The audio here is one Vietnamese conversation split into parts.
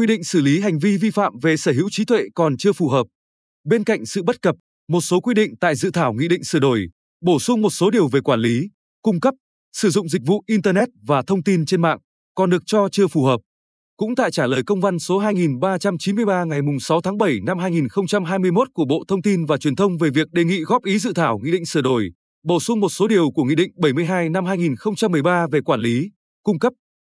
quy định xử lý hành vi vi phạm về sở hữu trí tuệ còn chưa phù hợp. Bên cạnh sự bất cập, một số quy định tại dự thảo nghị định sửa đổi, bổ sung một số điều về quản lý, cung cấp, sử dụng dịch vụ internet và thông tin trên mạng còn được cho chưa phù hợp. Cũng tại trả lời công văn số 2393 ngày 6 tháng 7 năm 2021 của Bộ Thông tin và Truyền thông về việc đề nghị góp ý dự thảo nghị định sửa đổi, bổ sung một số điều của Nghị định 72 năm 2013 về quản lý, cung cấp,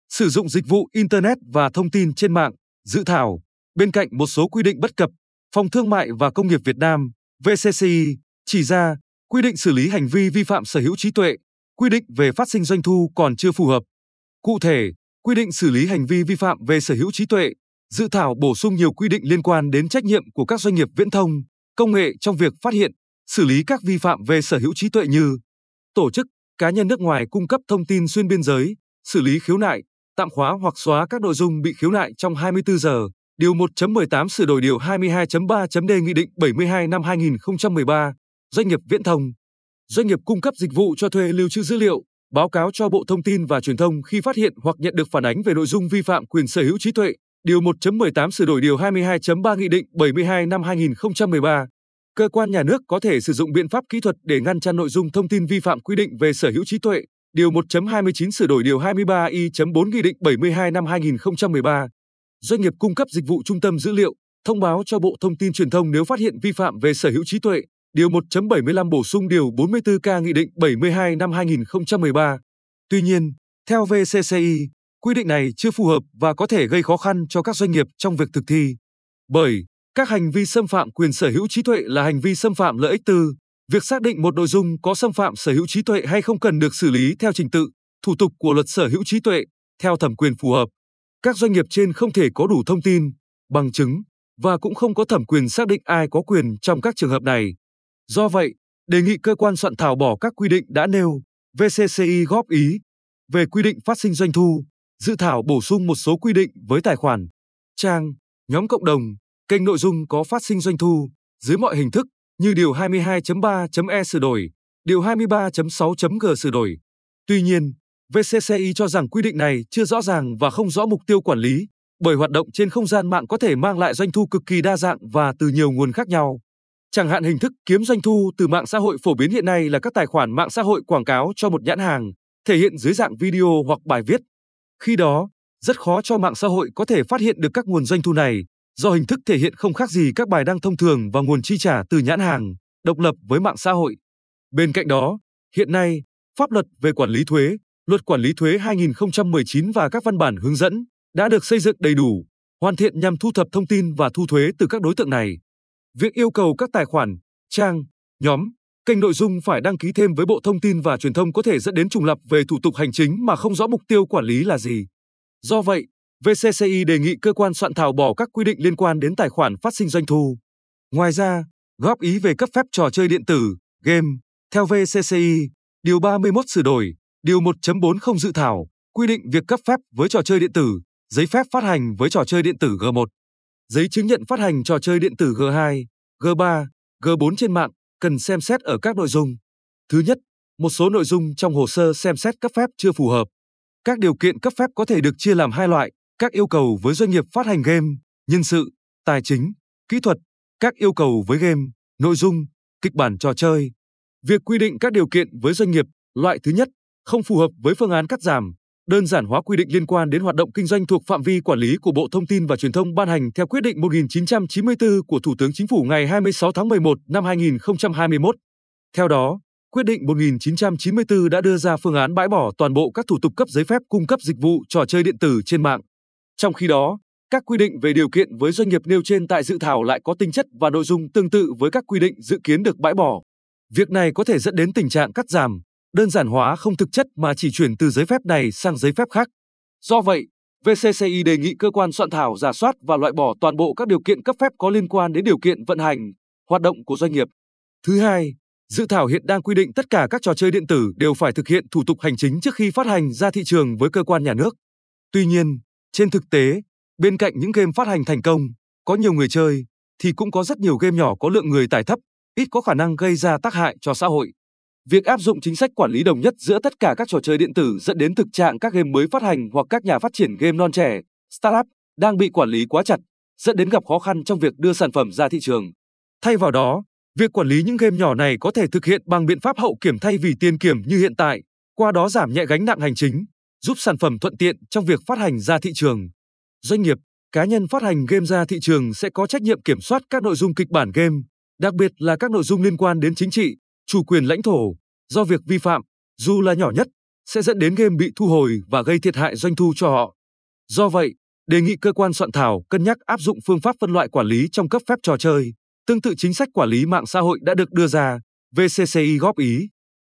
sử dụng dịch vụ Internet và thông tin trên mạng, dự thảo, bên cạnh một số quy định bất cập, Phòng Thương mại và Công nghiệp Việt Nam, VCCI, chỉ ra quy định xử lý hành vi vi phạm sở hữu trí tuệ, quy định về phát sinh doanh thu còn chưa phù hợp. Cụ thể, quy định xử lý hành vi vi phạm về sở hữu trí tuệ, dự thảo bổ sung nhiều quy định liên quan đến trách nhiệm của các doanh nghiệp viễn thông, công nghệ trong việc phát hiện, xử lý các vi phạm về sở hữu trí tuệ như tổ chức, cá nhân nước ngoài cung cấp thông tin xuyên biên giới, xử lý khiếu nại, tạm khóa hoặc xóa các nội dung bị khiếu nại trong 24 giờ. Điều 1.18 sửa đổi điều 22.3.d Nghị định 72 năm 2013, doanh nghiệp viễn thông, doanh nghiệp cung cấp dịch vụ cho thuê lưu trữ dữ liệu, báo cáo cho Bộ Thông tin và Truyền thông khi phát hiện hoặc nhận được phản ánh về nội dung vi phạm quyền sở hữu trí tuệ. Điều 1.18 sửa đổi điều 22.3 Nghị định 72 năm 2013. Cơ quan nhà nước có thể sử dụng biện pháp kỹ thuật để ngăn chặn nội dung thông tin vi phạm quy định về sở hữu trí tuệ. Điều 1.29 sửa đổi điều 23i.4 Nghị định 72 năm 2013. Doanh nghiệp cung cấp dịch vụ trung tâm dữ liệu, thông báo cho Bộ Thông tin Truyền thông nếu phát hiện vi phạm về sở hữu trí tuệ. Điều 1.75 bổ sung Điều 44K Nghị định 72 năm 2013. Tuy nhiên, theo VCCI, quy định này chưa phù hợp và có thể gây khó khăn cho các doanh nghiệp trong việc thực thi. Bởi, các hành vi xâm phạm quyền sở hữu trí tuệ là hành vi xâm phạm lợi ích tư. Việc xác định một nội dung có xâm phạm sở hữu trí tuệ hay không cần được xử lý theo trình tự, thủ tục của luật sở hữu trí tuệ, theo thẩm quyền phù hợp. Các doanh nghiệp trên không thể có đủ thông tin, bằng chứng và cũng không có thẩm quyền xác định ai có quyền trong các trường hợp này. Do vậy, đề nghị cơ quan soạn thảo bỏ các quy định đã nêu, VCCI góp ý về quy định phát sinh doanh thu, dự thảo bổ sung một số quy định với tài khoản, trang, nhóm cộng đồng, kênh nội dung có phát sinh doanh thu dưới mọi hình thức như điều 22.3.e sửa đổi, điều 23.6.g sửa đổi. Tuy nhiên, VCCI cho rằng quy định này chưa rõ ràng và không rõ mục tiêu quản lý, bởi hoạt động trên không gian mạng có thể mang lại doanh thu cực kỳ đa dạng và từ nhiều nguồn khác nhau. Chẳng hạn hình thức kiếm doanh thu từ mạng xã hội phổ biến hiện nay là các tài khoản mạng xã hội quảng cáo cho một nhãn hàng, thể hiện dưới dạng video hoặc bài viết. Khi đó, rất khó cho mạng xã hội có thể phát hiện được các nguồn doanh thu này, do hình thức thể hiện không khác gì các bài đăng thông thường và nguồn chi trả từ nhãn hàng, độc lập với mạng xã hội. Bên cạnh đó, hiện nay, pháp luật về quản lý thuế, luật quản lý thuế 2019 và các văn bản hướng dẫn đã được xây dựng đầy đủ, hoàn thiện nhằm thu thập thông tin và thu thuế từ các đối tượng này. Việc yêu cầu các tài khoản, trang, nhóm, kênh nội dung phải đăng ký thêm với Bộ Thông tin và Truyền thông có thể dẫn đến trùng lập về thủ tục hành chính mà không rõ mục tiêu quản lý là gì. Do vậy, VCCI đề nghị cơ quan soạn thảo bỏ các quy định liên quan đến tài khoản phát sinh doanh thu. Ngoài ra, góp ý về cấp phép trò chơi điện tử, game, theo VCCI, Điều 31 sửa đổi, Điều 1.40 dự thảo, quy định việc cấp phép với trò chơi điện tử, giấy phép phát hành với trò chơi điện tử G1 giấy chứng nhận phát hành trò chơi điện tử G2, G3, G4 trên mạng cần xem xét ở các nội dung. Thứ nhất, một số nội dung trong hồ sơ xem xét cấp phép chưa phù hợp. Các điều kiện cấp phép có thể được chia làm hai loại, các yêu cầu với doanh nghiệp phát hành game, nhân sự, tài chính, kỹ thuật, các yêu cầu với game, nội dung, kịch bản trò chơi. Việc quy định các điều kiện với doanh nghiệp, loại thứ nhất, không phù hợp với phương án cắt giảm, đơn giản hóa quy định liên quan đến hoạt động kinh doanh thuộc phạm vi quản lý của Bộ Thông tin và Truyền thông ban hành theo quyết định 1994 của Thủ tướng Chính phủ ngày 26 tháng 11 năm 2021. Theo đó, quyết định 1994 đã đưa ra phương án bãi bỏ toàn bộ các thủ tục cấp giấy phép cung cấp dịch vụ trò chơi điện tử trên mạng. Trong khi đó, các quy định về điều kiện với doanh nghiệp nêu trên tại dự thảo lại có tính chất và nội dung tương tự với các quy định dự kiến được bãi bỏ. Việc này có thể dẫn đến tình trạng cắt giảm, đơn giản hóa không thực chất mà chỉ chuyển từ giấy phép này sang giấy phép khác. Do vậy, VCCI đề nghị cơ quan soạn thảo giả soát và loại bỏ toàn bộ các điều kiện cấp phép có liên quan đến điều kiện vận hành, hoạt động của doanh nghiệp. Thứ hai, dự thảo hiện đang quy định tất cả các trò chơi điện tử đều phải thực hiện thủ tục hành chính trước khi phát hành ra thị trường với cơ quan nhà nước. Tuy nhiên, trên thực tế, bên cạnh những game phát hành thành công, có nhiều người chơi, thì cũng có rất nhiều game nhỏ có lượng người tải thấp, ít có khả năng gây ra tác hại cho xã hội. Việc áp dụng chính sách quản lý đồng nhất giữa tất cả các trò chơi điện tử dẫn đến thực trạng các game mới phát hành hoặc các nhà phát triển game non trẻ, startup đang bị quản lý quá chặt, dẫn đến gặp khó khăn trong việc đưa sản phẩm ra thị trường. Thay vào đó, việc quản lý những game nhỏ này có thể thực hiện bằng biện pháp hậu kiểm thay vì tiền kiểm như hiện tại, qua đó giảm nhẹ gánh nặng hành chính, giúp sản phẩm thuận tiện trong việc phát hành ra thị trường. Doanh nghiệp, cá nhân phát hành game ra thị trường sẽ có trách nhiệm kiểm soát các nội dung kịch bản game, đặc biệt là các nội dung liên quan đến chính trị, chủ quyền lãnh thổ, do việc vi phạm, dù là nhỏ nhất, sẽ dẫn đến game bị thu hồi và gây thiệt hại doanh thu cho họ. Do vậy, đề nghị cơ quan soạn thảo cân nhắc áp dụng phương pháp phân loại quản lý trong cấp phép trò chơi, tương tự chính sách quản lý mạng xã hội đã được đưa ra, VCCI góp ý.